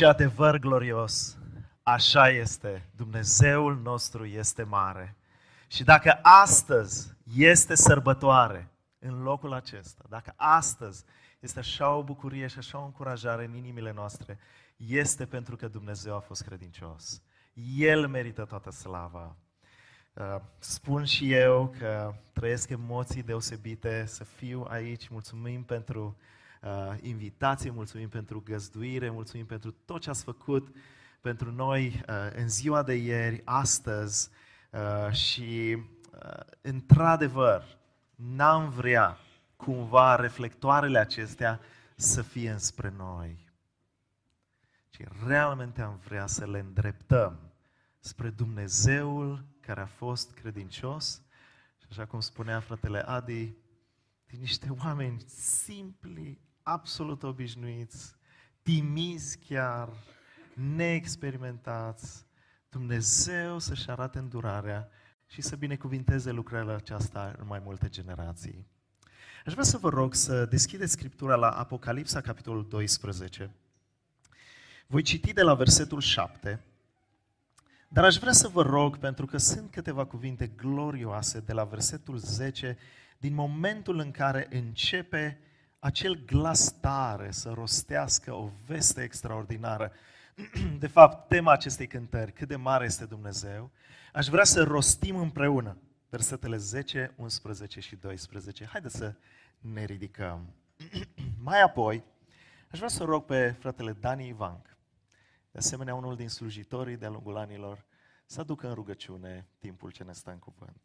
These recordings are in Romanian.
Ce adevăr glorios! Așa este, Dumnezeul nostru este mare. Și dacă astăzi este sărbătoare în locul acesta, dacă astăzi este așa o bucurie și așa o încurajare în inimile noastre, este pentru că Dumnezeu a fost credincios. El merită toată slava. Uh, spun și eu că trăiesc emoții deosebite să fiu aici. Mulțumim pentru uh, invitație, mulțumim pentru găzduire, mulțumim pentru tot ce ați făcut pentru noi uh, în ziua de ieri, astăzi. Uh, și uh, într-adevăr n-am vrea cumva reflectoarele acestea să fie înspre noi, ci realmente am vrea să le îndreptăm spre Dumnezeul care a fost credincios. Și așa cum spunea fratele Adi, din niște oameni simpli, absolut obișnuiți, timizi chiar, neexperimentați, Dumnezeu să-și arate îndurarea și să binecuvinteze lucrarea aceasta în mai multe generații. Aș vrea să vă rog să deschideți Scriptura la Apocalipsa, capitolul 12. Voi citi de la versetul 7, dar aș vrea să vă rog, pentru că sunt câteva cuvinte glorioase de la versetul 10, din momentul în care începe acel glas tare să rostească o veste extraordinară. De fapt, tema acestei cântări, cât de mare este Dumnezeu, aș vrea să rostim împreună versetele 10, 11 și 12. Haideți să ne ridicăm. Mai apoi, aș vrea să rog pe fratele Dani Ivanc, de asemenea unul din slujitorii de-a lungul anilor, să aducă în rugăciune timpul ce ne stă în cuvânt.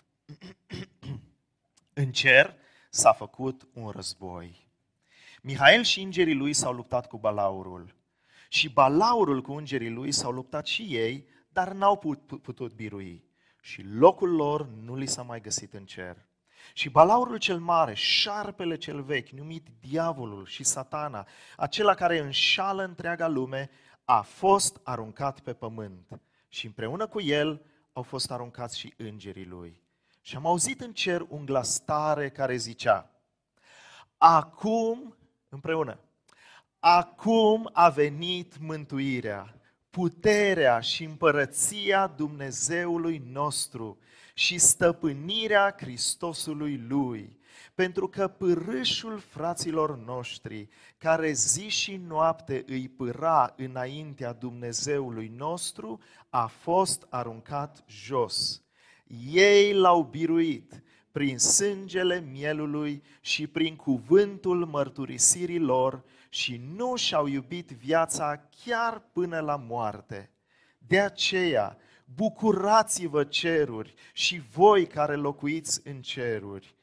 în cer s-a făcut un război. Mihail și îngerii lui s-au luptat cu balaurul. Și balaurul cu îngerii lui s-au luptat și ei, dar n-au putut birui. Și locul lor nu li s-a mai găsit în cer. Și balaurul cel mare, șarpele cel vechi, numit diavolul și satana, acela care înșală întreaga lume, a fost aruncat pe pământ. Și împreună cu el au fost aruncați și îngerii lui. Și am auzit în cer un glas tare care zicea, Acum, împreună, acum a venit mântuirea, puterea și împărăția Dumnezeului nostru și stăpânirea Hristosului Lui, pentru că pârâșul fraților noștri, care zi și noapte îi pâra înaintea Dumnezeului nostru, a fost aruncat jos. Ei l-au biruit prin sângele mielului și prin cuvântul mărturisirii lor și nu și-au iubit viața chiar până la moarte. De aceea, bucurați-vă ceruri și voi care locuiți în ceruri.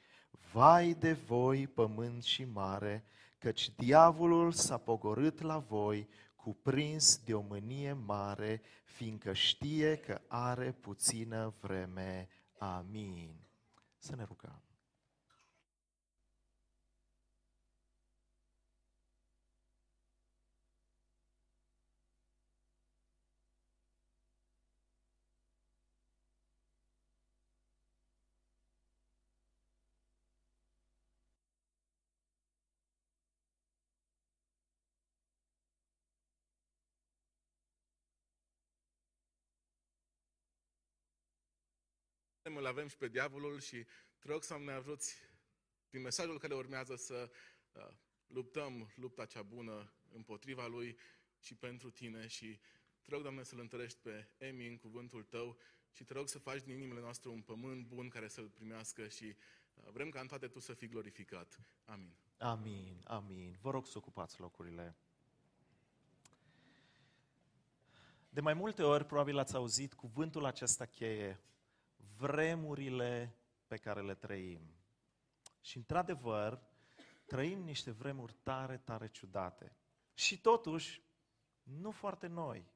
Vai de voi, pământ și mare, căci diavolul s-a pogorât la voi, cuprins de o mânie mare, fiindcă știe că are puțină vreme. Amin. Să ne rugăm. îl avem și pe diavolul și te rog să ne ajuți din mesajul care urmează să uh, luptăm lupta cea bună împotriva lui și pentru tine și te rog, Doamne, să-L întărești pe Emi în cuvântul Tău și te rog să faci din inimile noastre un pământ bun care să-L primească și uh, vrem ca în toate Tu să fii glorificat. Amin. Amin, amin. Vă rog să ocupați locurile. De mai multe ori, probabil ați auzit cuvântul acesta cheie, vremurile pe care le trăim. Și într-adevăr, trăim niște vremuri tare, tare ciudate. Și totuși, nu foarte noi.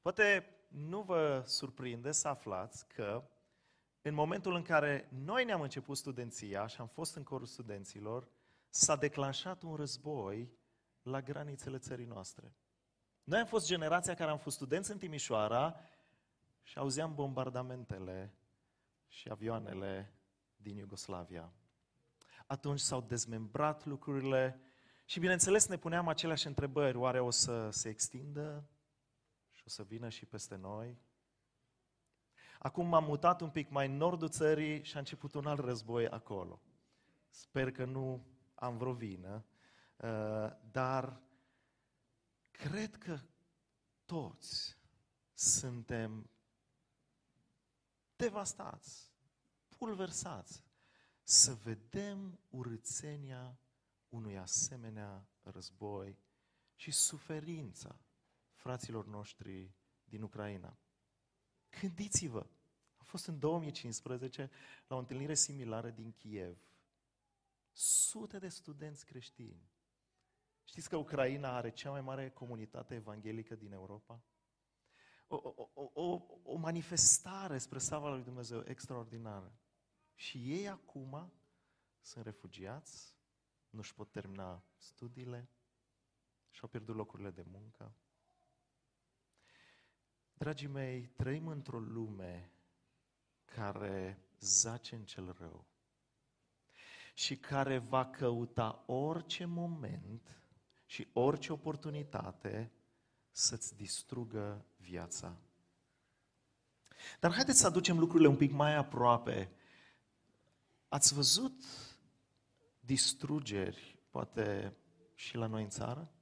Poate nu vă surprinde să aflați că în momentul în care noi ne-am început studenția și am fost în corul studenților, s-a declanșat un război la granițele țării noastre. Noi am fost generația care am fost studenți în Timișoara și auzeam bombardamentele și avioanele din Iugoslavia. Atunci s-au dezmembrat lucrurile Și bineînțeles ne puneam aceleași întrebări. Oare o să se extindă și o să vină și peste noi? Acum m-am mutat un pic mai în nordul țării și a început un alt război acolo. Sper că nu am vreo vină, uh, dar cred că toți suntem devastați, pulversați, să vedem urățenia unui asemenea război și suferința fraților noștri din Ucraina. Gândiți-vă, a fost în 2015 la o întâlnire similară din Kiev. Sute de studenți creștini. Știți că Ucraina are cea mai mare comunitate evanghelică din Europa? O, o, o, o manifestare spre slava lui Dumnezeu extraordinară. Și ei acum sunt refugiați, nu-și pot termina studiile și-au pierdut locurile de muncă. Dragii mei, trăim într-o lume care zace în cel rău și care va căuta orice moment și orice oportunitate să-ți distrugă viața. Dar haideți să aducem lucrurile un pic mai aproape. Ați văzut distrugeri, poate și la noi în țară?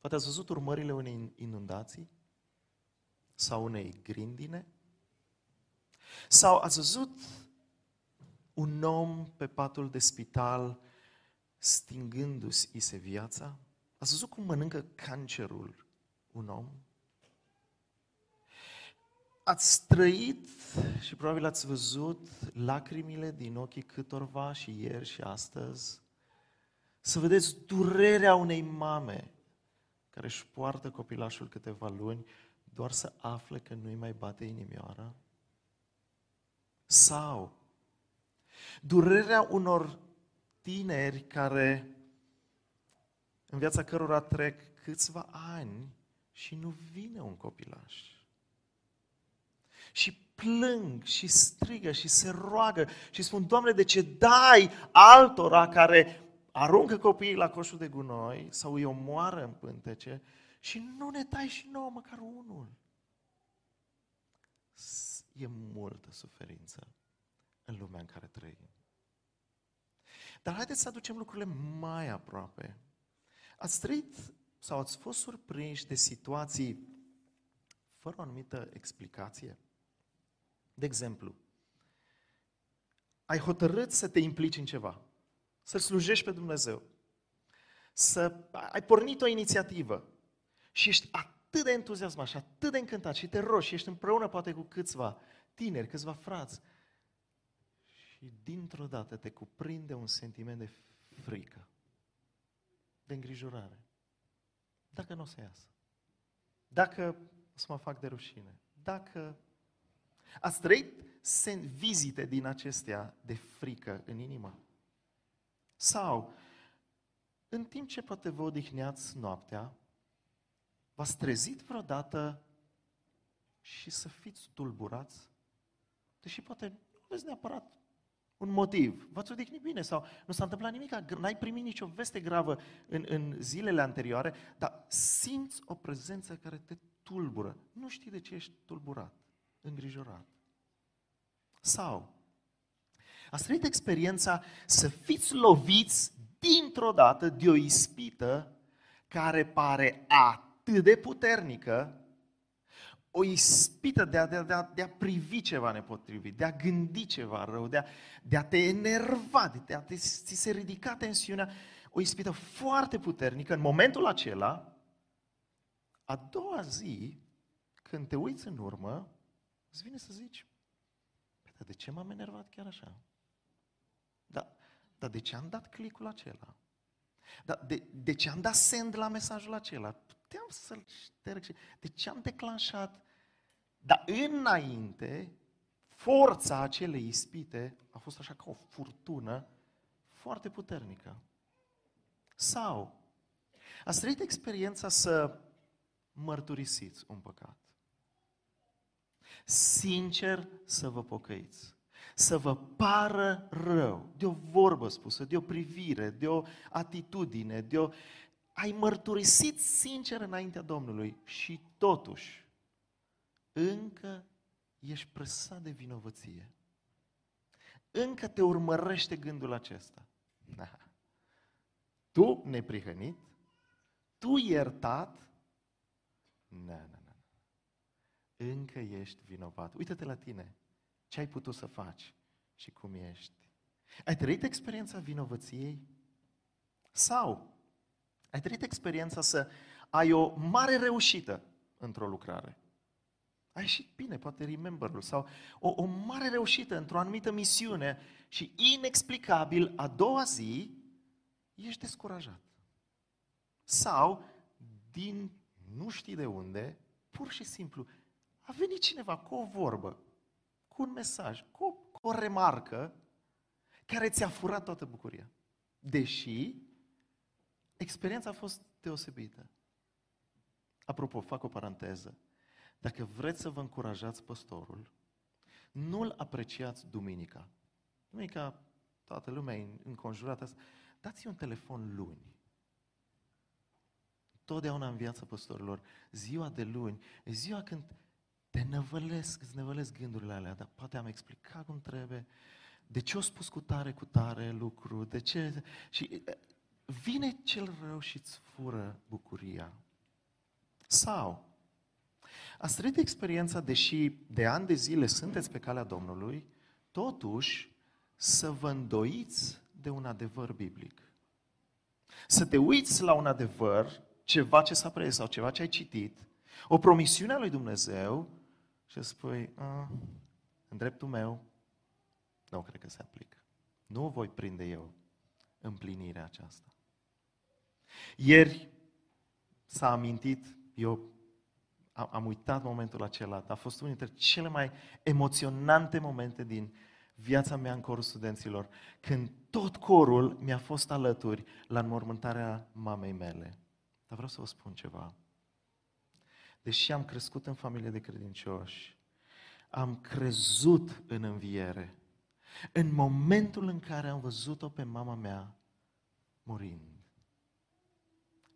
Poate ați văzut urmările unei inundații? Sau unei grindine? Sau ați văzut un om pe patul de spital stingându-și se viața? Ați văzut cum mănâncă cancerul un om? Ați trăit și probabil ați văzut lacrimile din ochii câtorva și ieri și astăzi. Să vedeți durerea unei mame care își poartă copilașul câteva luni doar să afle că nu-i mai bate inimioara? Sau durerea unor tineri care în viața cărora trec câțiva ani și nu vine un copilaș. Și plâng și strigă și se roagă și spun, Doamne, de ce dai altora care aruncă copiii la coșul de gunoi sau îi omoară în pântece și nu ne dai și nouă măcar unul? E multă suferință în lumea în care trăim. Dar haideți să aducem lucrurile mai aproape. Ați trăit sau ați fost surprinși de situații fără o anumită explicație? De exemplu, ai hotărât să te implici în ceva, să slujești pe Dumnezeu, să ai pornit o inițiativă și ești atât de entuziasmat și atât de încântat și te rogi și ești împreună poate cu câțiva tineri, câțiva frați și dintr-o dată te cuprinde un sentiment de frică, de îngrijorare. Dacă nu o să iasă. Dacă o să mă fac de rușine. Dacă ați trăit vizite din acestea de frică în inimă. Sau, în timp ce poate vă odihneați noaptea, v-ați trezit vreodată și să fiți tulburați? Deși poate nu aveți neapărat un motiv. V-ați odihnit bine sau nu s-a întâmplat nimic, n-ai primit nicio veste gravă în, în zilele anterioare, dar simți o prezență care te tulbură. Nu știi de ce ești tulburat, îngrijorat. Sau ați trăit experiența să fiți loviți dintr-o dată de o ispită care pare atât de puternică o ispită de a, de, a, de, a, de a privi ceva nepotrivit, de a gândi ceva rău, de a, de a te enerva, de a te, ți se ridica tensiunea, o ispită foarte puternică. În momentul acela, a doua zi, când te uiți în urmă, îți vine să zici, păi, dar de ce m-am enervat chiar așa? Da, dar de ce am dat clicul acela? Dar de, de ce am dat send la mesajul acela? Puteam să-l șterg. De ce am declanșat dar înainte, forța acelei ispite a fost așa ca o furtună foarte puternică. Sau ați trăit experiența să mărturisiți un păcat. Sincer să vă pocăiți. să vă pară rău de o vorbă spusă, de o privire, de o atitudine, de o... Ai mărturisit sincer înaintea Domnului și totuși încă ești presat de vinovăție. Încă te urmărește gândul acesta. Da. Tu neprihănit, tu iertat, nu, nu, nu. Încă ești vinovat. Uită-te la tine. Ce ai putut să faci și cum ești. Ai trăit experiența vinovăției? Sau ai trăit experiența să ai o mare reușită într-o lucrare? Ai ieșit bine, poate remember sau o, o mare reușită într-o anumită misiune și inexplicabil a doua zi ești descurajat. Sau, din nu știi de unde, pur și simplu, a venit cineva cu o vorbă, cu un mesaj, cu o, cu o remarcă care ți-a furat toată bucuria. Deși experiența a fost deosebită. Apropo, fac o paranteză. Dacă vreți să vă încurajați păstorul, nu-l apreciați duminica. Duminica, toată lumea e înconjurată. Dați-i un telefon luni. Totdeauna în viața păstorilor, ziua de luni, e ziua când te năvălesc, îți năvălesc gândurile alea, dar poate am explicat cum trebuie, de ce o spus cu tare, cu tare lucru, de ce... Și vine cel rău și îți fură bucuria. Sau, ați trăit experiența, deși de ani de zile sunteți pe calea Domnului, totuși să vă îndoiți de un adevăr biblic. Să te uiți la un adevăr, ceva ce s-a prins sau ceva ce ai citit, o promisiune a lui Dumnezeu și spui, în dreptul meu, nu cred că se aplică. Nu voi prinde eu împlinirea aceasta. Ieri s-a amintit, eu am, am uitat momentul acela, a fost unul dintre cele mai emoționante momente din viața mea în corul studenților, când tot corul mi-a fost alături la înmormântarea mamei mele. Dar vreau să vă spun ceva. Deși am crescut în familie de credincioși, am crezut în înviere. În momentul în care am văzut-o pe mama mea murind.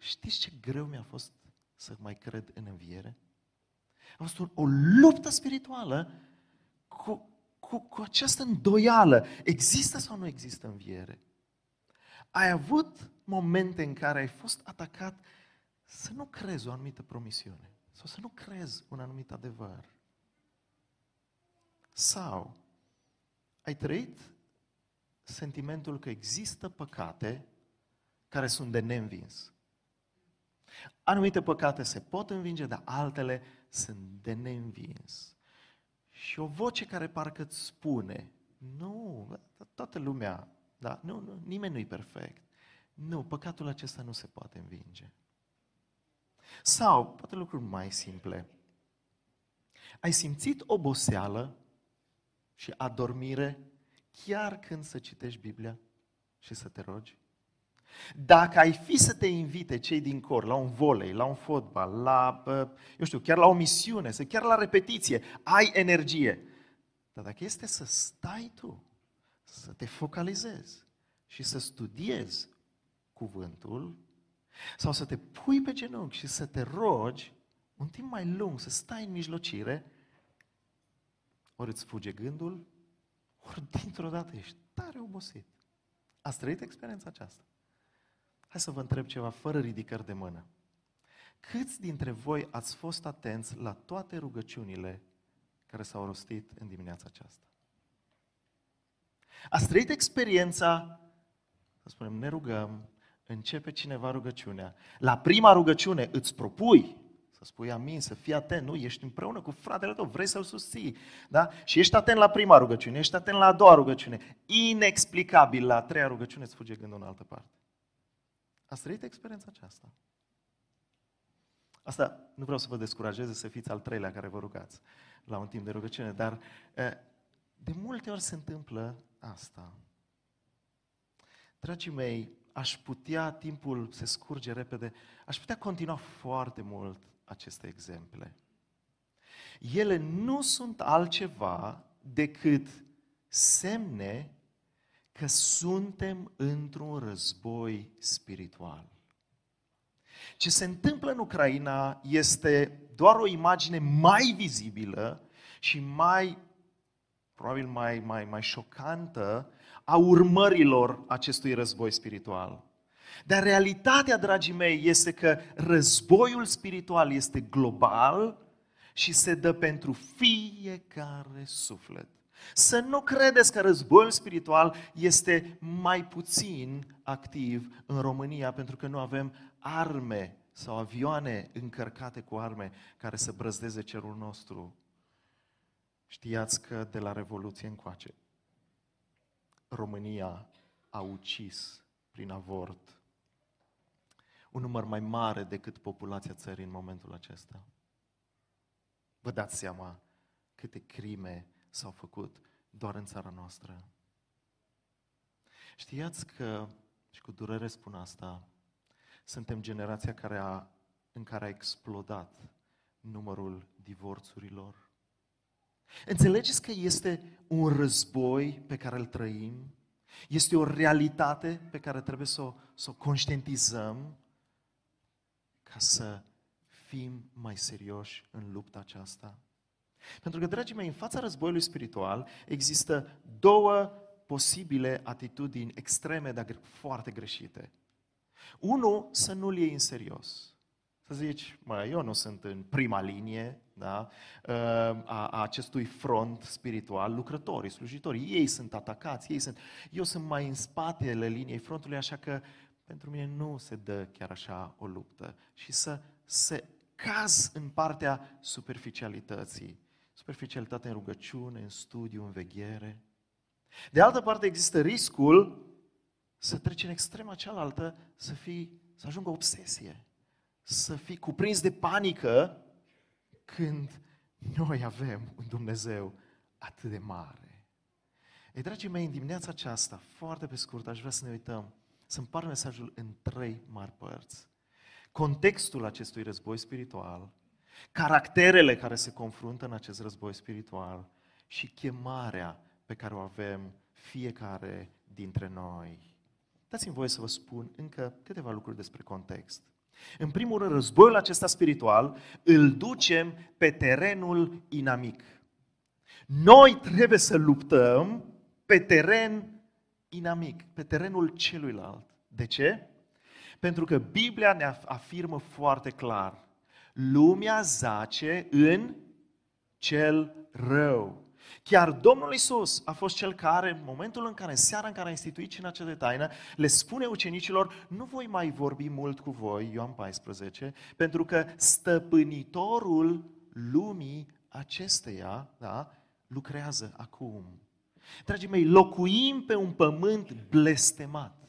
Știți ce greu mi-a fost să mai cred în înviere? A fost o luptă spirituală cu, cu, cu această îndoială. Există sau nu există înviere? Ai avut momente în care ai fost atacat să nu crezi o anumită promisiune sau să nu crezi un anumit adevăr. Sau ai trăit sentimentul că există păcate care sunt de neînvins. Anumite păcate se pot învinge, dar altele sunt de neînvins. Și o voce care parcă îți spune, nu, toată lumea, da, nu, nu, nimeni nu-i perfect. Nu, păcatul acesta nu se poate învinge. Sau, poate lucruri mai simple. Ai simțit oboseală și adormire chiar când să citești Biblia și să te rogi? Dacă ai fi să te invite cei din cor la un volei, la un fotbal, la, eu știu, chiar la o misiune, să chiar la repetiție, ai energie. Dar dacă este să stai tu, să te focalizezi și să studiezi cuvântul, sau să te pui pe genunchi și să te rogi un timp mai lung, să stai în mijlocire, ori îți fuge gândul, ori dintr-o dată ești tare obosit. Ați trăit experiența aceasta? Hai să vă întreb ceva fără ridicări de mână. Câți dintre voi ați fost atenți la toate rugăciunile care s-au rostit în dimineața aceasta? Ați trăit experiența, să spunem, ne rugăm, începe cineva rugăciunea. La prima rugăciune îți propui să spui amin, să fii atent, nu? Ești împreună cu fratele tău, vrei să-l susții, da? Și ești atent la prima rugăciune, ești atent la a doua rugăciune. Inexplicabil, la a treia rugăciune îți fuge gândul în altă parte. Ați trăit experiența aceasta? Asta nu vreau să vă descurajeze să fiți al treilea care vă rugați la un timp de rugăciune, dar de multe ori se întâmplă asta. Dragii mei, aș putea, timpul se scurge repede, aș putea continua foarte mult aceste exemple. Ele nu sunt altceva decât semne că suntem într-un război spiritual. Ce se întâmplă în Ucraina este doar o imagine mai vizibilă și mai, probabil mai, mai, mai șocantă a urmărilor acestui război spiritual. Dar realitatea, dragii mei, este că războiul spiritual este global și se dă pentru fiecare suflet. Să nu credeți că războiul spiritual este mai puțin activ în România pentru că nu avem arme sau avioane încărcate cu arme care să brăzdeze cerul nostru. Știați că de la Revoluție încoace, România a ucis prin avort un număr mai mare decât populația țării în momentul acesta. Vă dați seama câte crime s-au făcut doar în țara noastră. Știați că, și cu durere spun asta, suntem generația care a, în care a explodat numărul divorțurilor. Înțelegeți că este un război pe care îl trăim? Este o realitate pe care trebuie să o, să o conștientizăm ca să fim mai serioși în lupta aceasta. Pentru că, dragii mei, în fața războiului spiritual există două posibile atitudini extreme, dar foarte greșite. Unu, să nu-l iei în serios. Să zici, mă, eu nu sunt în prima linie da, a, a acestui front spiritual, lucrătorii, slujitorii, ei sunt atacați, ei sunt, eu sunt mai în spatele liniei frontului, așa că pentru mine nu se dă chiar așa o luptă. Și să se caz în partea superficialității. Superficialitate în rugăciune, în studiu, în veghere. De altă parte există riscul să treci în extrema cealaltă, să, fii, să ajungă o obsesie, să fii cuprins de panică când noi avem un Dumnezeu atât de mare. Ei, dragii mei, în dimineața aceasta, foarte pe scurt, aș vrea să ne uităm, să împar mesajul în trei mari părți. Contextul acestui război spiritual, caracterele care se confruntă în acest război spiritual și chemarea pe care o avem fiecare dintre noi. Dați-mi voie să vă spun încă câteva lucruri despre context. În primul rând, războiul acesta spiritual îl ducem pe terenul inamic. Noi trebuie să luptăm pe teren inamic, pe terenul celuilalt. De ce? Pentru că Biblia ne afirmă foarte clar, lumea zace în cel rău. Chiar Domnul Isus a fost cel care, în momentul în care, în seara în care a instituit cina cea de taină, le spune ucenicilor, nu voi mai vorbi mult cu voi, Ioan 14, pentru că stăpânitorul lumii acesteia, da, lucrează acum. Dragii mei, locuim pe un pământ blestemat.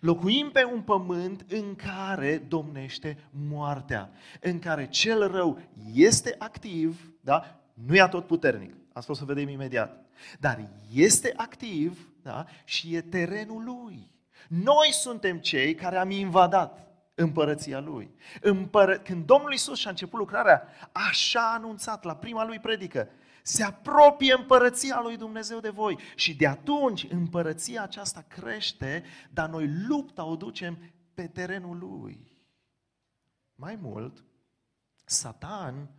Locuim pe un pământ în care domnește moartea, în care cel rău este activ, da? nu e tot puternic, Asta o să vedem imediat. Dar este activ da? și e terenul lui. Noi suntem cei care am invadat împărăția lui. Împără... Când Domnul Isus și-a început lucrarea, așa a anunțat la prima lui predică, se apropie împărăția lui Dumnezeu de voi. Și de atunci împărăția aceasta crește, dar noi lupta o ducem pe terenul lui. Mai mult, Satan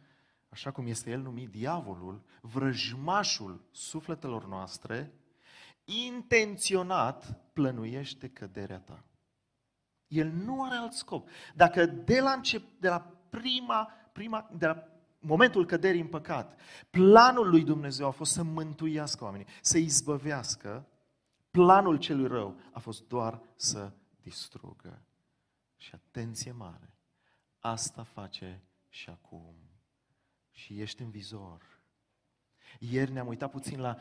așa cum este el numit diavolul, vrăjmașul sufletelor noastre, intenționat plănuiește căderea ta. El nu are alt scop. Dacă de la, încep, de la prima, prima, de la momentul căderii în păcat, planul lui Dumnezeu a fost să mântuiască oamenii, să izbăvească, planul celui rău a fost doar să distrugă. Și atenție mare, asta face și acum și ești în vizor. Ieri ne-am uitat puțin la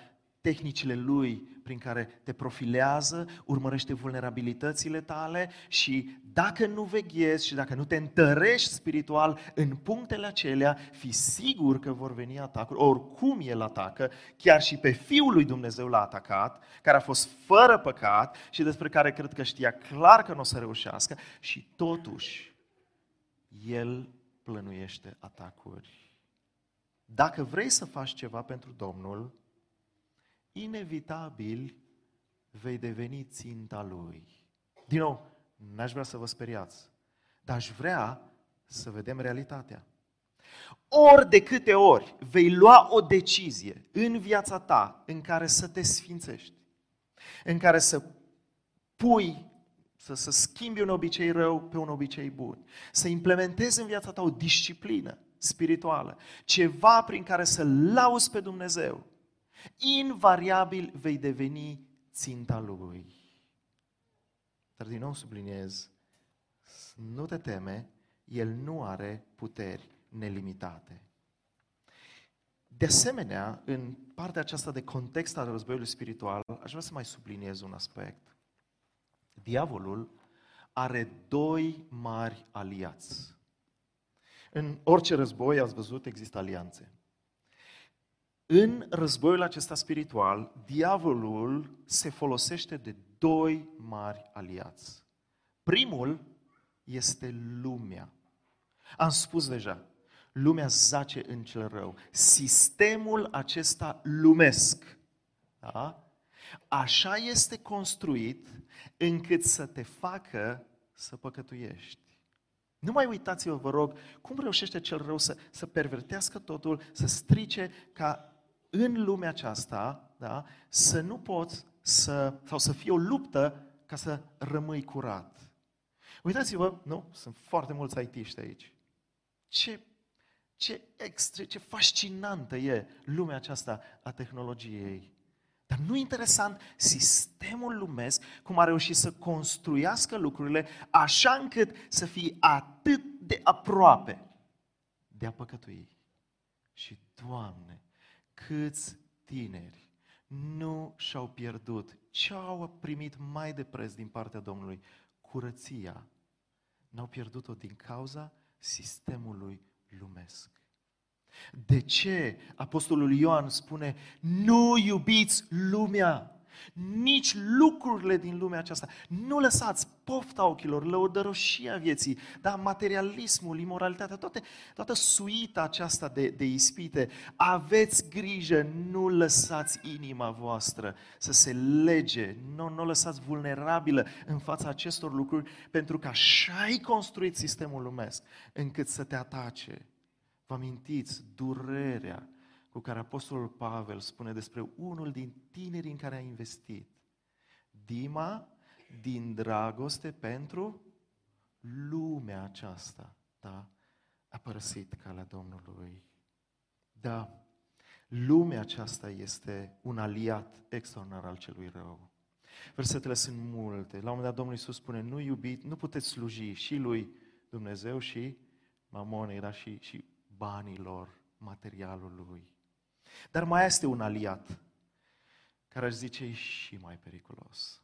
tehnicile lui prin care te profilează, urmărește vulnerabilitățile tale și dacă nu veghezi și dacă nu te întărești spiritual în punctele acelea, fi sigur că vor veni atacuri, oricum el atacă, chiar și pe Fiul lui Dumnezeu l-a atacat, care a fost fără păcat și despre care cred că știa clar că nu o să reușească și totuși el plănuiește atacuri. Dacă vrei să faci ceva pentru Domnul, inevitabil vei deveni ținta lui. Din nou, n-aș vrea să vă speriați, dar aș vrea să vedem realitatea. Ori de câte ori vei lua o decizie în viața ta în care să te sfințești, în care să pui, să, să schimbi un obicei rău pe un obicei bun, să implementezi în viața ta o disciplină spirituală, ceva prin care să lauzi pe Dumnezeu, invariabil vei deveni ținta Lui. Dar din nou subliniez, nu te teme, El nu are puteri nelimitate. De asemenea, în partea aceasta de context al războiului spiritual, aș vrea să mai subliniez un aspect. Diavolul are doi mari aliați. În orice război, ați văzut, există alianțe. În războiul acesta spiritual, diavolul se folosește de doi mari aliați. Primul este lumea. Am spus deja, lumea zace în cel rău. Sistemul acesta lumesc, da? așa este construit încât să te facă să păcătuiești. Nu mai uitați-vă, vă rog, cum reușește cel rău să, să pervertească totul, să strice ca în lumea aceasta da, să nu poți să, sau să fie o luptă ca să rămâi curat. Uitați-vă, nu? Sunt foarte mulți aitiști aici. Ce, ce, extra, ce fascinantă e lumea aceasta a tehnologiei. Dar nu interesant sistemul lumesc cum a reușit să construiască lucrurile așa încât să fie atât de aproape de a păcătui. Și, Doamne, câți tineri nu și-au pierdut ce au primit mai de preț din partea Domnului, curăția, n-au pierdut-o din cauza sistemului lumesc. De ce Apostolul Ioan spune, nu iubiți lumea, nici lucrurile din lumea aceasta. Nu lăsați pofta ochilor, lăudăroșia vieții, da, materialismul, imoralitatea, toate, toată suita aceasta de, de ispite. Aveți grijă, nu lăsați inima voastră să se lege, nu, nu lăsați vulnerabilă în fața acestor lucruri, pentru că așa ai construit sistemul lumesc, încât să te atace. Vă amintiți durerea cu care Apostolul Pavel spune despre unul din tinerii în care a investit. Dima, din dragoste pentru lumea aceasta, da, a părăsit calea Domnului. Da, lumea aceasta este un aliat extraordinar al celui rău. Versetele sunt multe. La un moment dat Domnul Iisus spune, nu iubit, nu puteți sluji și lui Dumnezeu și mamonei, da, și, și banilor, materialul lui. Dar mai este un aliat care aș zice e și mai periculos.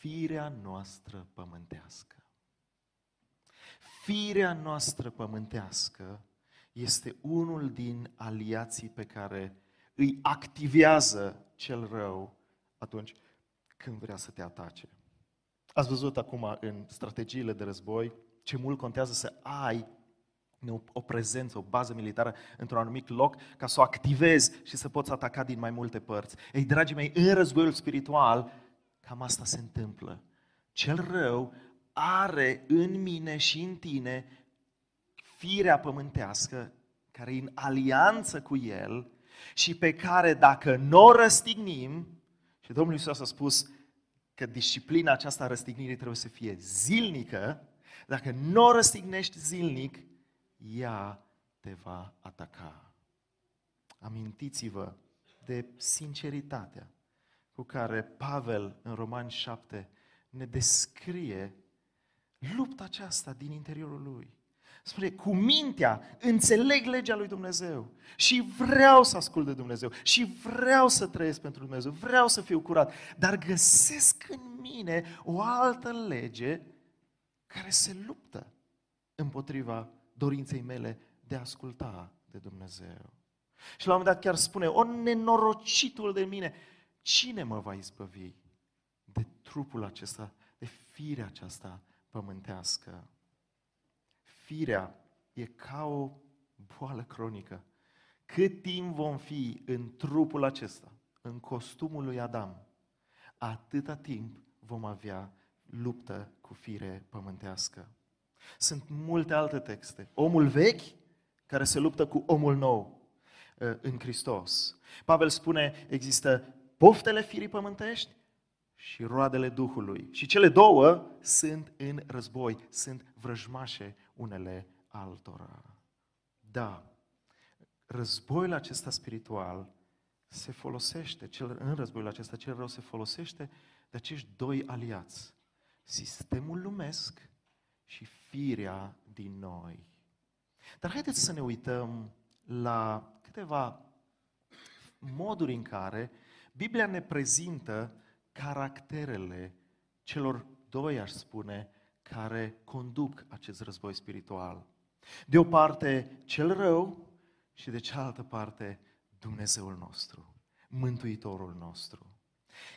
Firea noastră pământească. Firea noastră pământească este unul din aliații pe care îi activează cel rău atunci când vrea să te atace. Ați văzut acum în strategiile de război ce mult contează să ai o prezență, o bază militară într-un anumit loc ca să o activezi și să poți ataca din mai multe părți. Ei, dragii mei, în războiul spiritual, cam asta se întâmplă. Cel rău are în mine și în tine firea pământească care e în alianță cu el și pe care dacă nu o răstignim, și Domnul Iisus a spus că disciplina aceasta a răstignirii trebuie să fie zilnică, dacă nu o răstignești zilnic, ea te va ataca. Amintiți-vă de sinceritatea cu care Pavel în Romani 7 ne descrie lupta aceasta din interiorul lui. Spune, cu mintea înțeleg legea lui Dumnezeu și vreau să ascult de Dumnezeu și vreau să trăiesc pentru Dumnezeu, vreau să fiu curat, dar găsesc în mine o altă lege care se luptă împotriva dorinței mele de a asculta de Dumnezeu. Și la un moment dat chiar spune, o nenorocitul de mine, cine mă va izbăvi de trupul acesta, de firea aceasta pământească? Firea e ca o boală cronică cât timp vom fi în trupul acesta, în costumul lui Adam, atâta timp vom avea luptă cu fire pământească. Sunt multe alte texte. Omul vechi care se luptă cu omul nou uh, în Hristos. Pavel spune, există poftele firii pământești și roadele Duhului. Și cele două sunt în război, sunt vrăjmașe unele altora. Da, războiul acesta spiritual se folosește, cel, în războiul acesta cel rău se folosește de acești doi aliați. Sistemul lumesc și firea din noi. Dar haideți să ne uităm la câteva moduri în care Biblia ne prezintă caracterele celor doi, aș spune, care conduc acest război spiritual. De o parte, cel rău și de cealaltă parte, Dumnezeul nostru, Mântuitorul nostru.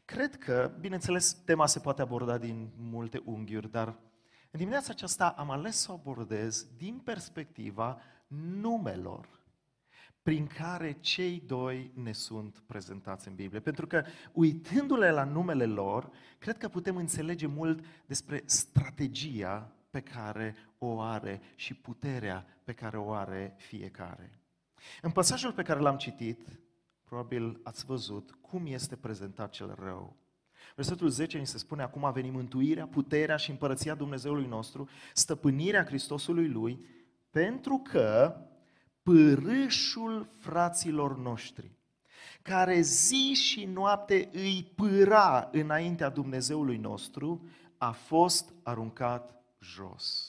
Cred că, bineînțeles, tema se poate aborda din multe unghiuri, dar în dimineața aceasta am ales să o abordez din perspectiva numelor prin care cei doi ne sunt prezentați în Biblie. Pentru că, uitându-le la numele lor, cred că putem înțelege mult despre strategia pe care o are și puterea pe care o are fiecare. În pasajul pe care l-am citit, probabil ați văzut cum este prezentat cel rău. Versetul 10 ni se spune, acum a venit mântuirea, puterea și împărăția Dumnezeului nostru, stăpânirea Hristosului Lui, pentru că pârâșul fraților noștri, care zi și noapte îi pâra înaintea Dumnezeului nostru, a fost aruncat jos.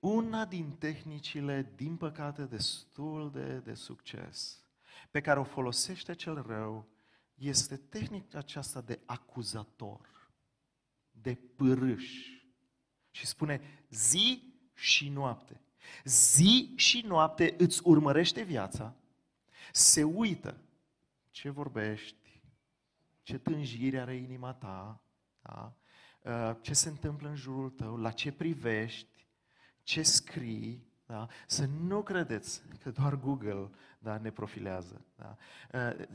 Una din tehnicile, din păcate, destul de, de succes, pe care o folosește cel rău, este tehnica aceasta de acuzator, de pârâș. Și spune zi și noapte. Zi și noapte îți urmărește viața, se uită ce vorbești, ce tânjire are inima ta, da? Uh, ce se întâmplă în jurul tău, la ce privești, ce scrii, da? Să nu credeți că doar Google da, ne profilează. Da? Uh,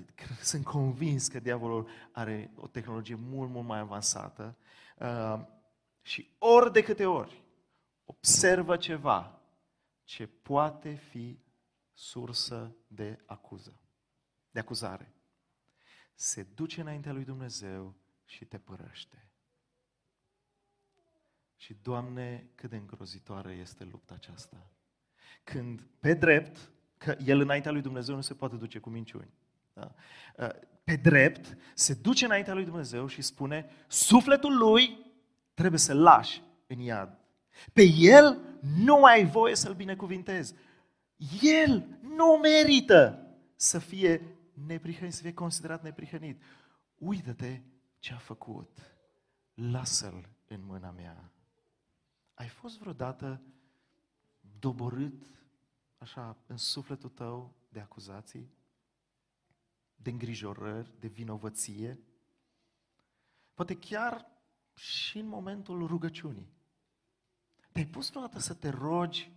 sunt convins că diavolul are o tehnologie mult, mult mai avansată uh, și ori de câte ori observă ceva ce poate fi sursă de acuză, de acuzare. Se duce înaintea lui Dumnezeu și te părăște. Și, Doamne, cât de îngrozitoare este lupta aceasta. Când, pe drept, că el înaintea lui Dumnezeu nu se poate duce cu minciuni. Da? Pe drept, se duce înaintea lui Dumnezeu și spune, sufletul lui trebuie să lași în iad. Pe el nu ai voie să-l binecuvintezi. El nu merită să fie neprihănit, să fie considerat neprihănit. Uită-te ce a făcut. Lasă-l în mâna mea. Ai fost vreodată doborât așa în sufletul tău de acuzații, de îngrijorări, de vinovăție? Poate chiar și în momentul rugăciunii. Te-ai pus vreodată să te rogi,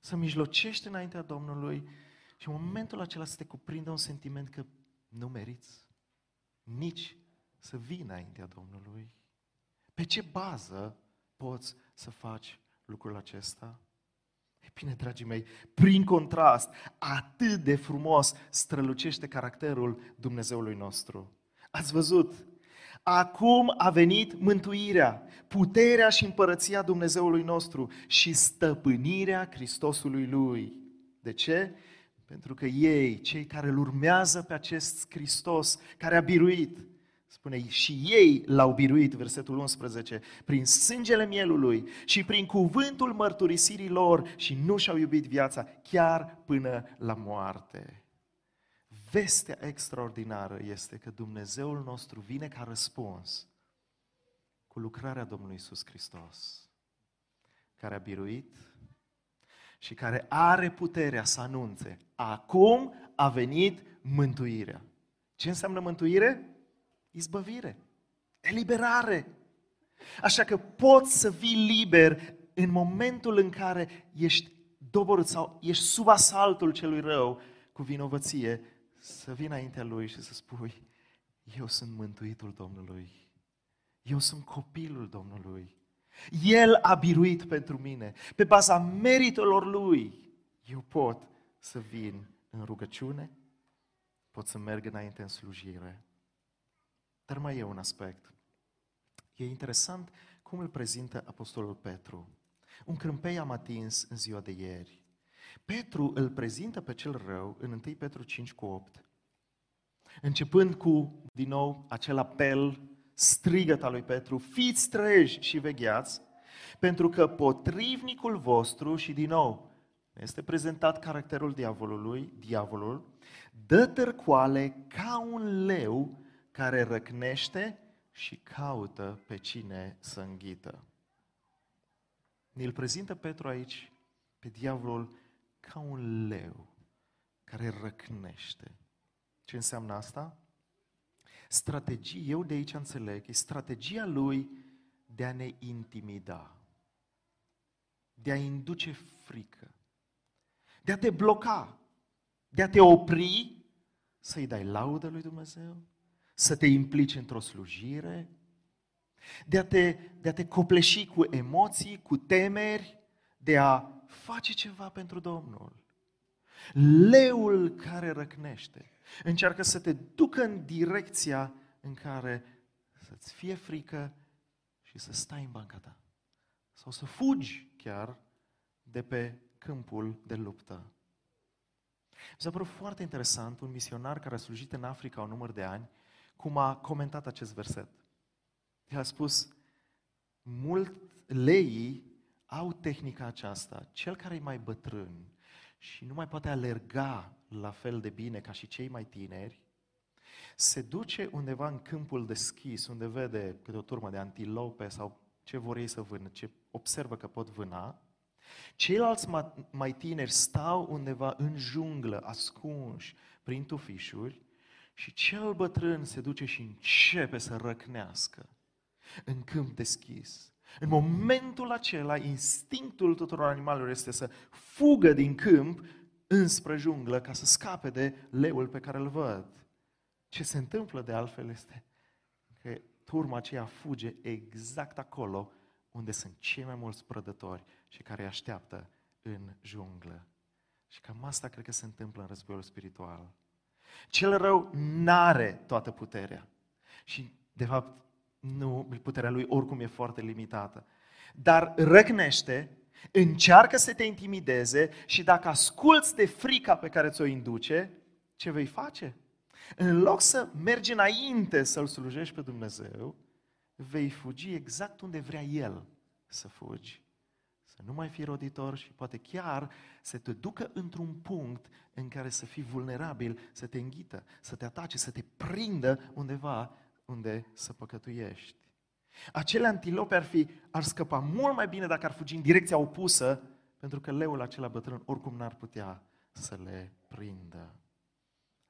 să mijlocești înaintea Domnului și în momentul acela să te cuprindă un sentiment că nu meriți nici să vii înaintea Domnului? Pe ce bază poți să faci lucrul acesta? E bine, dragii mei, prin contrast, atât de frumos strălucește caracterul Dumnezeului nostru. Ați văzut Acum a venit mântuirea, puterea și împărăția Dumnezeului nostru și stăpânirea Hristosului Lui. De ce? Pentru că ei, cei care îl urmează pe acest Hristos, care a biruit, spune, și ei l-au biruit, versetul 11, prin sângele mielului și prin cuvântul mărturisirii lor și nu și-au iubit viața chiar până la moarte. Vestea extraordinară este că Dumnezeul nostru vine ca răspuns cu lucrarea Domnului Isus Hristos, care a biruit și care are puterea să anunțe, acum a venit mântuirea. Ce înseamnă mântuire? Izbăvire, eliberare. Așa că poți să vii liber în momentul în care ești doborât sau ești sub asaltul celui rău, cu vinovăție, să vii înaintea Lui și să spui, eu sunt mântuitul Domnului. Eu sunt copilul Domnului. El a biruit pentru mine. Pe baza meritelor Lui, eu pot să vin în rugăciune, pot să merg înainte în slujire. Dar mai e un aspect. E interesant cum îl prezintă Apostolul Petru. Un crâmpei am atins în ziua de ieri. Petru îl prezintă pe cel rău în 1 Petru 5 cu 8. Începând cu, din nou, acel apel strigăt al lui Petru, fiți treji și vegheați, pentru că potrivnicul vostru, și din nou, este prezentat caracterul diavolului, diavolul, dă târcoale ca un leu care răcnește și caută pe cine să înghită. Ne-l prezintă Petru aici pe diavolul ca un leu care răcnește. Ce înseamnă asta? Strategie, eu de aici înțeleg, e strategia lui de a ne intimida, de a induce frică, de a te bloca, de a te opri, să-i dai laudă lui Dumnezeu, să te implici într-o slujire, de a, te, de a te copleși cu emoții, cu temeri, de a face ceva pentru Domnul. Leul care răcnește încearcă să te ducă în direcția în care să-ți fie frică și să stai în banca ta. Sau să fugi chiar de pe câmpul de luptă. Mi s-a părut foarte interesant un misionar care a slujit în Africa un număr de ani, cum a comentat acest verset. El a spus, mult leii au tehnica aceasta. Cel care e mai bătrân și nu mai poate alerga la fel de bine ca și cei mai tineri, se duce undeva în câmpul deschis, unde vede câte o turmă de antilope sau ce vor ei să vână, ce observă că pot vâna. Ceilalți mai tineri stau undeva în junglă, ascunși prin tufișuri și cel bătrân se duce și începe să răcnească în câmp deschis. În momentul acela, instinctul tuturor animalelor este să fugă din câmp înspre junglă ca să scape de leul pe care îl văd. Ce se întâmplă de altfel este că turma aceea fuge exact acolo unde sunt cei mai mulți prădători și care îi așteaptă în junglă. Și cam asta cred că se întâmplă în războiul spiritual. Cel rău n-are toată puterea. Și, de fapt, nu, puterea lui oricum e foarte limitată. Dar răcnește, încearcă să te intimideze și dacă asculți de frica pe care ți-o induce, ce vei face? În loc să mergi înainte să-L slujești pe Dumnezeu, vei fugi exact unde vrea El să fugi. Să nu mai fii roditor și poate chiar să te ducă într-un punct în care să fii vulnerabil, să te înghită, să te atace, să te prindă undeva unde să păcătuiești. Acele antilope ar, fi, ar scăpa mult mai bine dacă ar fugi în direcția opusă, pentru că leul acela bătrân oricum n-ar putea să le prindă.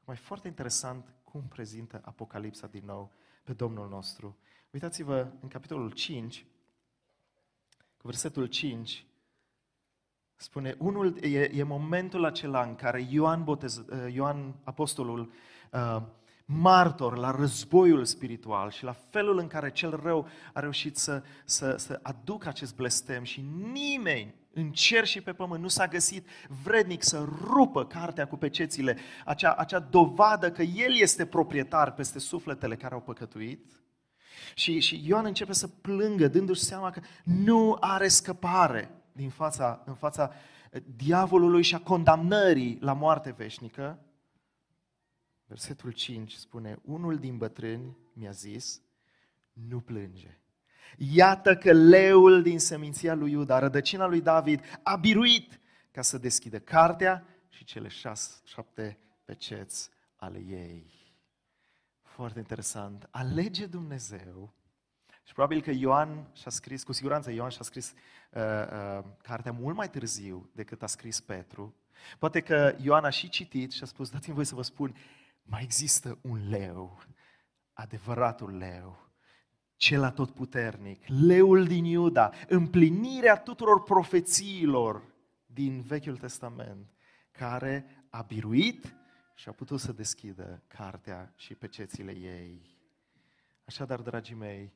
Mai foarte interesant cum prezintă Apocalipsa din nou pe Domnul nostru. Uitați-vă în capitolul 5, cu versetul 5, spune, unul, e, e momentul acela în care Ioan, botez, Ioan apostolul, uh, martor la războiul spiritual și la felul în care cel rău a reușit să, să, să aducă acest blestem și nimeni în cer și pe pământ nu s-a găsit vrednic să rupă cartea cu pecețile, acea, acea dovadă că el este proprietar peste sufletele care au păcătuit. Și, și Ioan începe să plângă, dându-și seama că nu are scăpare din fața, în fața diavolului și a condamnării la moarte veșnică. Versetul 5 spune, unul din bătrâni mi-a zis, nu plânge. Iată că leul din seminția lui Iuda, rădăcina lui David, a biruit ca să deschidă cartea și cele șase, șapte peceți ale ei. Foarte interesant. Alege Dumnezeu și probabil că Ioan și-a scris, cu siguranță Ioan și-a scris uh, uh, cartea mult mai târziu decât a scris Petru. Poate că Ioan a și citit și a spus, dați-mi voi să vă spun, mai există un leu, adevăratul leu, cel atotputernic, leul din Iuda, împlinirea tuturor profețiilor din Vechiul Testament, care a biruit și a putut să deschidă cartea și pecețile ei. Așadar, dragii mei,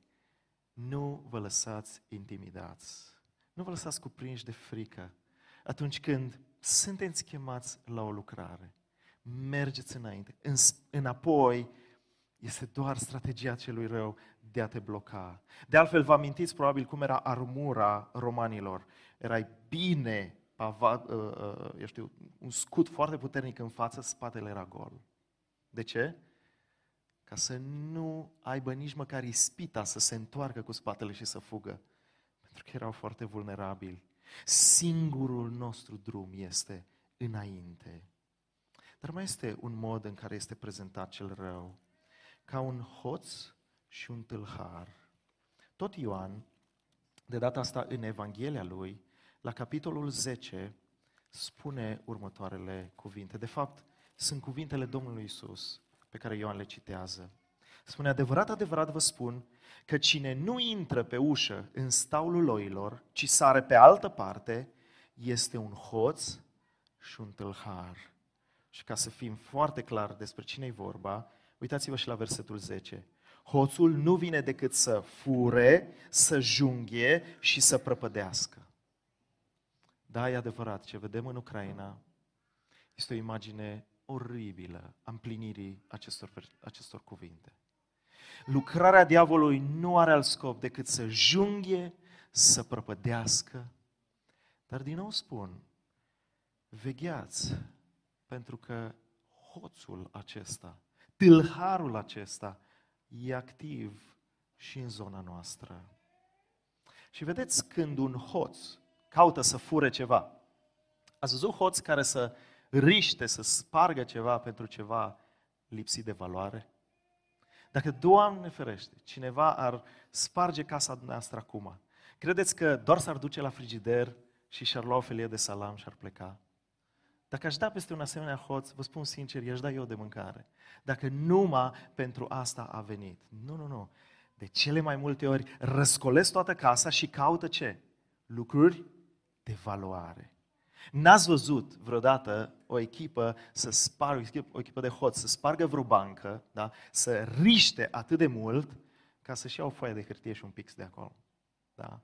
nu vă lăsați intimidați. Nu vă lăsați cuprinși de frică atunci când sunteți chemați la o lucrare. Mergeți înainte. În, înapoi este doar strategia celui rău de a te bloca. De altfel, vă amintiți probabil cum era armura romanilor. Erai bine pava, uh, uh, eu știu, un scut foarte puternic în față, spatele era gol. De ce? Ca să nu aibă nici măcar ispita să se întoarcă cu spatele și să fugă. Pentru că erau foarte vulnerabili. Singurul nostru drum este înainte. Dar mai este un mod în care este prezentat cel rău. Ca un hoț și un tâlhar. Tot Ioan, de data asta în Evanghelia lui, la capitolul 10, spune următoarele cuvinte. De fapt, sunt cuvintele Domnului Isus pe care Ioan le citează. Spune, adevărat, adevărat vă spun că cine nu intră pe ușă în staulul oilor, ci sare pe altă parte, este un hoț și un tâlhar. Și ca să fim foarte clar despre cine e vorba, uitați-vă și la versetul 10. Hoțul nu vine decât să fure, să junghie și să prăpădească. Da, e adevărat, ce vedem în Ucraina este o imagine oribilă a împlinirii acestor, acestor cuvinte. Lucrarea diavolului nu are alt scop decât să junghie, să prăpădească. Dar din nou spun, vegheați, pentru că hoțul acesta, tâlharul acesta, e activ și în zona noastră. Și vedeți, când un hoț caută să fure ceva, ați văzut hoți care să riște, să spargă ceva pentru ceva lipsit de valoare? Dacă, Doamne ferește, cineva ar sparge casa noastră acum, credeți că doar s-ar duce la frigider și și-ar lua o felie de salam și ar pleca? Dacă aș da peste un asemenea hoț, vă spun sincer, i-aș da eu de mâncare. Dacă numai pentru asta a venit. Nu, nu, nu. De cele mai multe ori răscolesc toată casa și caută ce? Lucruri de valoare. N-ați văzut vreodată o echipă să spargă, o echipă de hoți, să spargă vreo bancă, da? să riște atât de mult ca să-și iau o foaie de hârtie și un pix de acolo. Da?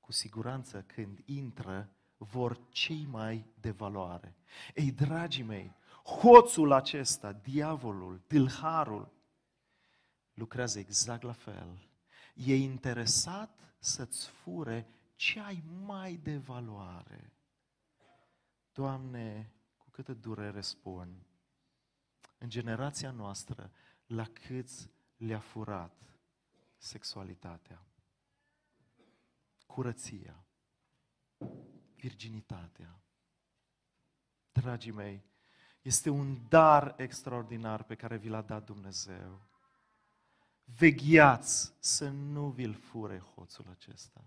Cu siguranță când intră vor cei mai de valoare. Ei, dragii mei, hoțul acesta, diavolul, tâlharul, lucrează exact la fel. E interesat să-ți fure ce ai mai de valoare. Doamne, cu câtă durere spun, în generația noastră, la câți le-a furat sexualitatea, curăția, virginitatea. Dragii mei, este un dar extraordinar pe care vi l-a dat Dumnezeu. Vegheați să nu vi-l fure hoțul acesta.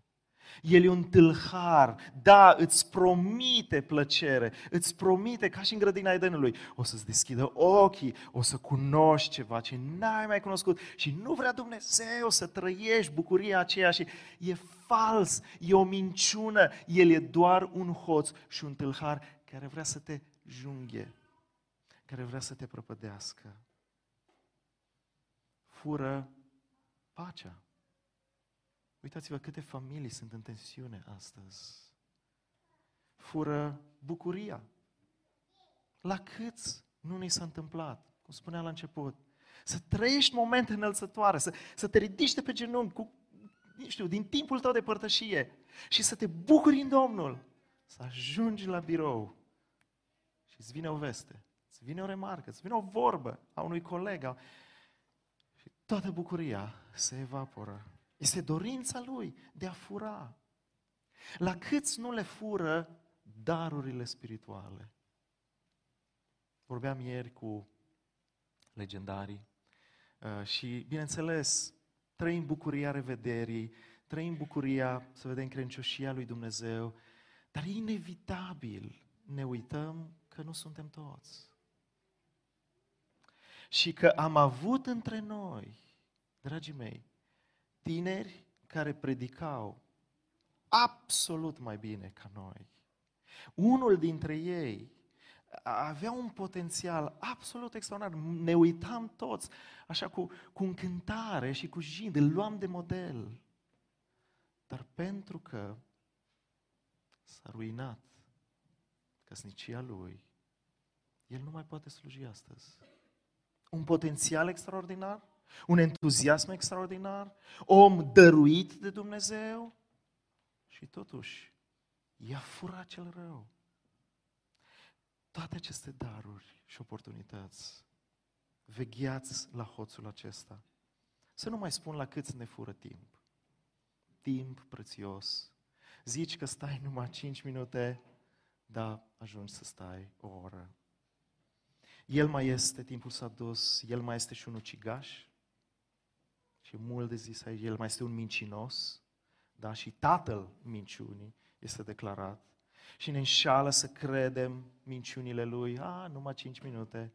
El e un tâlhar, da, îți promite plăcere, îți promite, ca și în grădina Edenului, o să-ți deschidă ochii, o să cunoști ceva ce n-ai mai cunoscut și nu vrea Dumnezeu să trăiești bucuria aceea și e fals, e o minciună, El e doar un hoț și un tâlhar care vrea să te junghe, care vrea să te prăpădească. Fură pacea Uitați-vă câte familii sunt în tensiune astăzi. Fură bucuria. La câți nu ni s-a întâmplat, cum spunea la început, să trăiești momente înălțătoare, să, să te ridici de pe genunchi cu, nu știu, din timpul tău de părtășie și să te bucuri în Domnul, să ajungi la birou și îți vine o veste, îți vine o remarcă, îți vine o vorbă a unui coleg și toată bucuria se evaporă este dorința lui de a fura. La câți nu le fură darurile spirituale? Vorbeam ieri cu legendarii uh, și, bineînțeles, trăim bucuria revederii, trăim bucuria să vedem credincioșia lui Dumnezeu, dar inevitabil ne uităm că nu suntem toți. Și că am avut între noi, dragii mei, tineri care predicau absolut mai bine ca noi. Unul dintre ei avea un potențial absolut extraordinar. Ne uitam toți așa cu, cu încântare și cu jind, îl luam de model. Dar pentru că s-a ruinat căsnicia lui, el nu mai poate sluji astăzi. Un potențial extraordinar, un entuziasm extraordinar, om dăruit de Dumnezeu și totuși i-a furat cel rău. Toate aceste daruri și oportunități, vegheați la hoțul acesta. Să nu mai spun la cât ne fură timp. Timp prețios. Zici că stai numai 5 minute, dar ajungi să stai o oră. El mai este, timpul s-a dus, el mai este și un ucigaș. Și mult de zis aici, el mai este un mincinos. Da? Și tatăl minciunii este declarat. Și ne înșală să credem minciunile lui. A, numai 5 minute.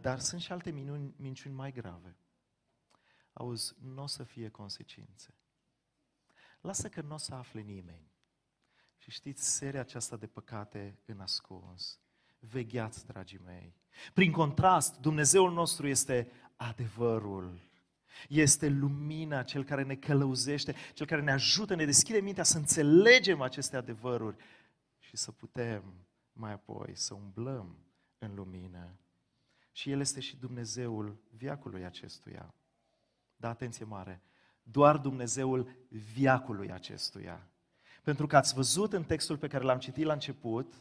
Dar sunt și alte minuni, minciuni mai grave. Auzi, nu o să fie consecințe. Lasă că nu o să afle nimeni. Și știți, seria aceasta de păcate în ascuns. Vegheați, dragii mei. Prin contrast, Dumnezeul nostru este adevărul. Este lumina, cel care ne călăuzește, cel care ne ajută, ne deschide mintea să înțelegem aceste adevăruri și să putem mai apoi să umblăm în lumină. Și El este și Dumnezeul viacului acestuia. Da, atenție mare, doar Dumnezeul viacului acestuia. Pentru că ați văzut în textul pe care l-am citit la început,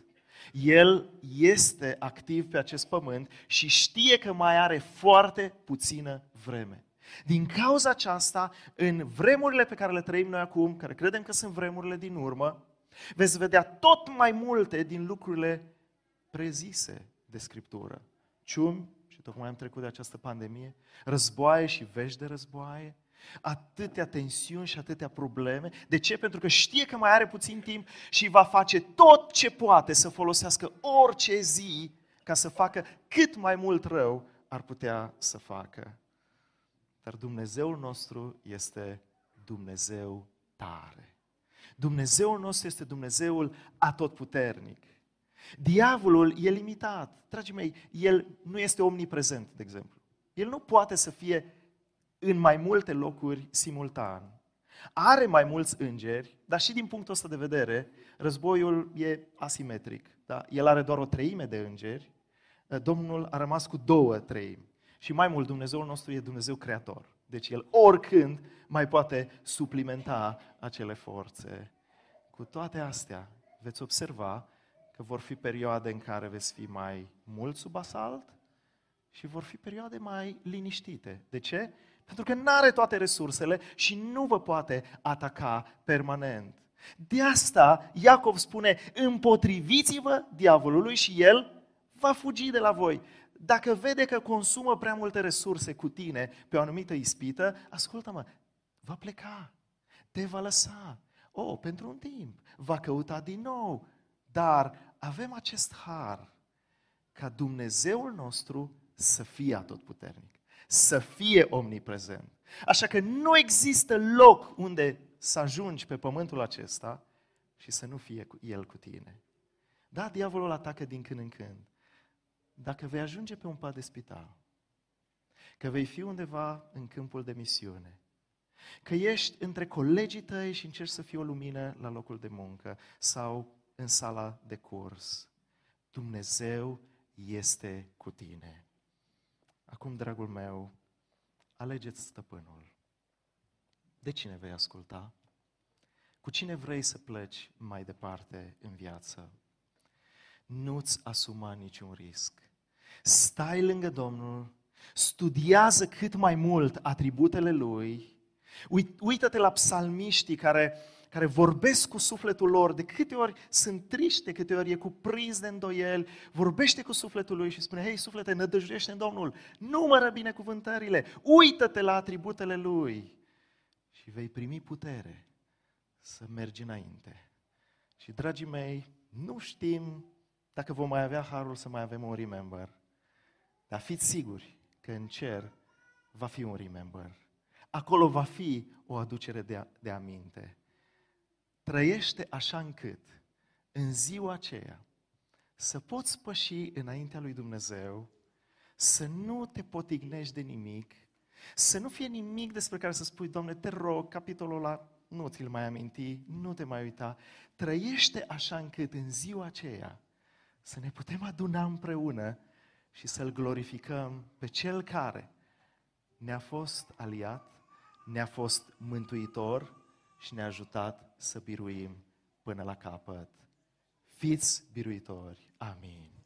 el este activ pe acest pământ și știe că mai are foarte puțină vreme. Din cauza aceasta, în vremurile pe care le trăim noi acum, care credem că sunt vremurile din urmă, veți vedea tot mai multe din lucrurile prezise de Scriptură. Ciumi, și tocmai am trecut de această pandemie, războaie și vești de războaie, atâtea tensiuni și atâtea probleme. De ce? Pentru că știe că mai are puțin timp și va face tot ce poate să folosească orice zi ca să facă cât mai mult rău ar putea să facă. Dar Dumnezeul nostru este Dumnezeu tare. Dumnezeul nostru este Dumnezeul atotputernic. Diavolul e limitat. Dragii mei, el nu este omniprezent, de exemplu. El nu poate să fie în mai multe locuri simultan. Are mai mulți îngeri, dar și din punctul ăsta de vedere, războiul e asimetric. Da? El are doar o treime de îngeri, Domnul a rămas cu două treimi. Și mai mult, Dumnezeul nostru e Dumnezeu creator. Deci El oricând mai poate suplimenta acele forțe. Cu toate astea, veți observa că vor fi perioade în care veți fi mai mult sub asalt și vor fi perioade mai liniștite. De ce? Pentru că nu are toate resursele și nu vă poate ataca permanent. De asta Iacov spune, împotriviți-vă diavolului și el va fugi de la voi. Dacă vede că consumă prea multe resurse cu tine pe o anumită ispită, ascultă-mă, va pleca, te va lăsa. Oh, pentru un timp, va căuta din nou. Dar avem acest har ca Dumnezeul nostru să fie atotputernic să fie omniprezent. Așa că nu există loc unde să ajungi pe pământul acesta și să nu fie El cu tine. Da, diavolul atacă din când în când. Dacă vei ajunge pe un pat de spital, că vei fi undeva în câmpul de misiune, că ești între colegii tăi și încerci să fii o lumină la locul de muncă sau în sala de curs, Dumnezeu este cu tine. Acum, dragul meu, alegeți stăpânul. De cine vei asculta? Cu cine vrei să pleci mai departe în viață? Nu-ți asuma niciun risc. Stai lângă Domnul, studiază cât mai mult atributele Lui, uită-te la psalmiștii care care vorbesc cu sufletul lor, de câte ori sunt triști, de câte ori e cuprins de îndoieli, vorbește cu sufletul lui și spune, hei suflete, nădăjuiește în Domnul, numără binecuvântările, uită-te la atributele Lui și vei primi putere să mergi înainte. Și, dragii mei, nu știm dacă vom mai avea harul să mai avem un remember, dar fiți siguri că în cer va fi un remember. Acolo va fi o aducere de, de aminte trăiește așa încât în ziua aceea să poți păși înaintea lui Dumnezeu, să nu te potignești de nimic, să nu fie nimic despre care să spui, Doamne, te rog, capitolul ăla nu ți-l mai aminti, nu te mai uita. Trăiește așa încât în ziua aceea să ne putem aduna împreună și să-L glorificăm pe Cel care ne-a fost aliat, ne-a fost mântuitor și ne-a ajutat să biruim până la capăt. Fiți biruitori. Amin.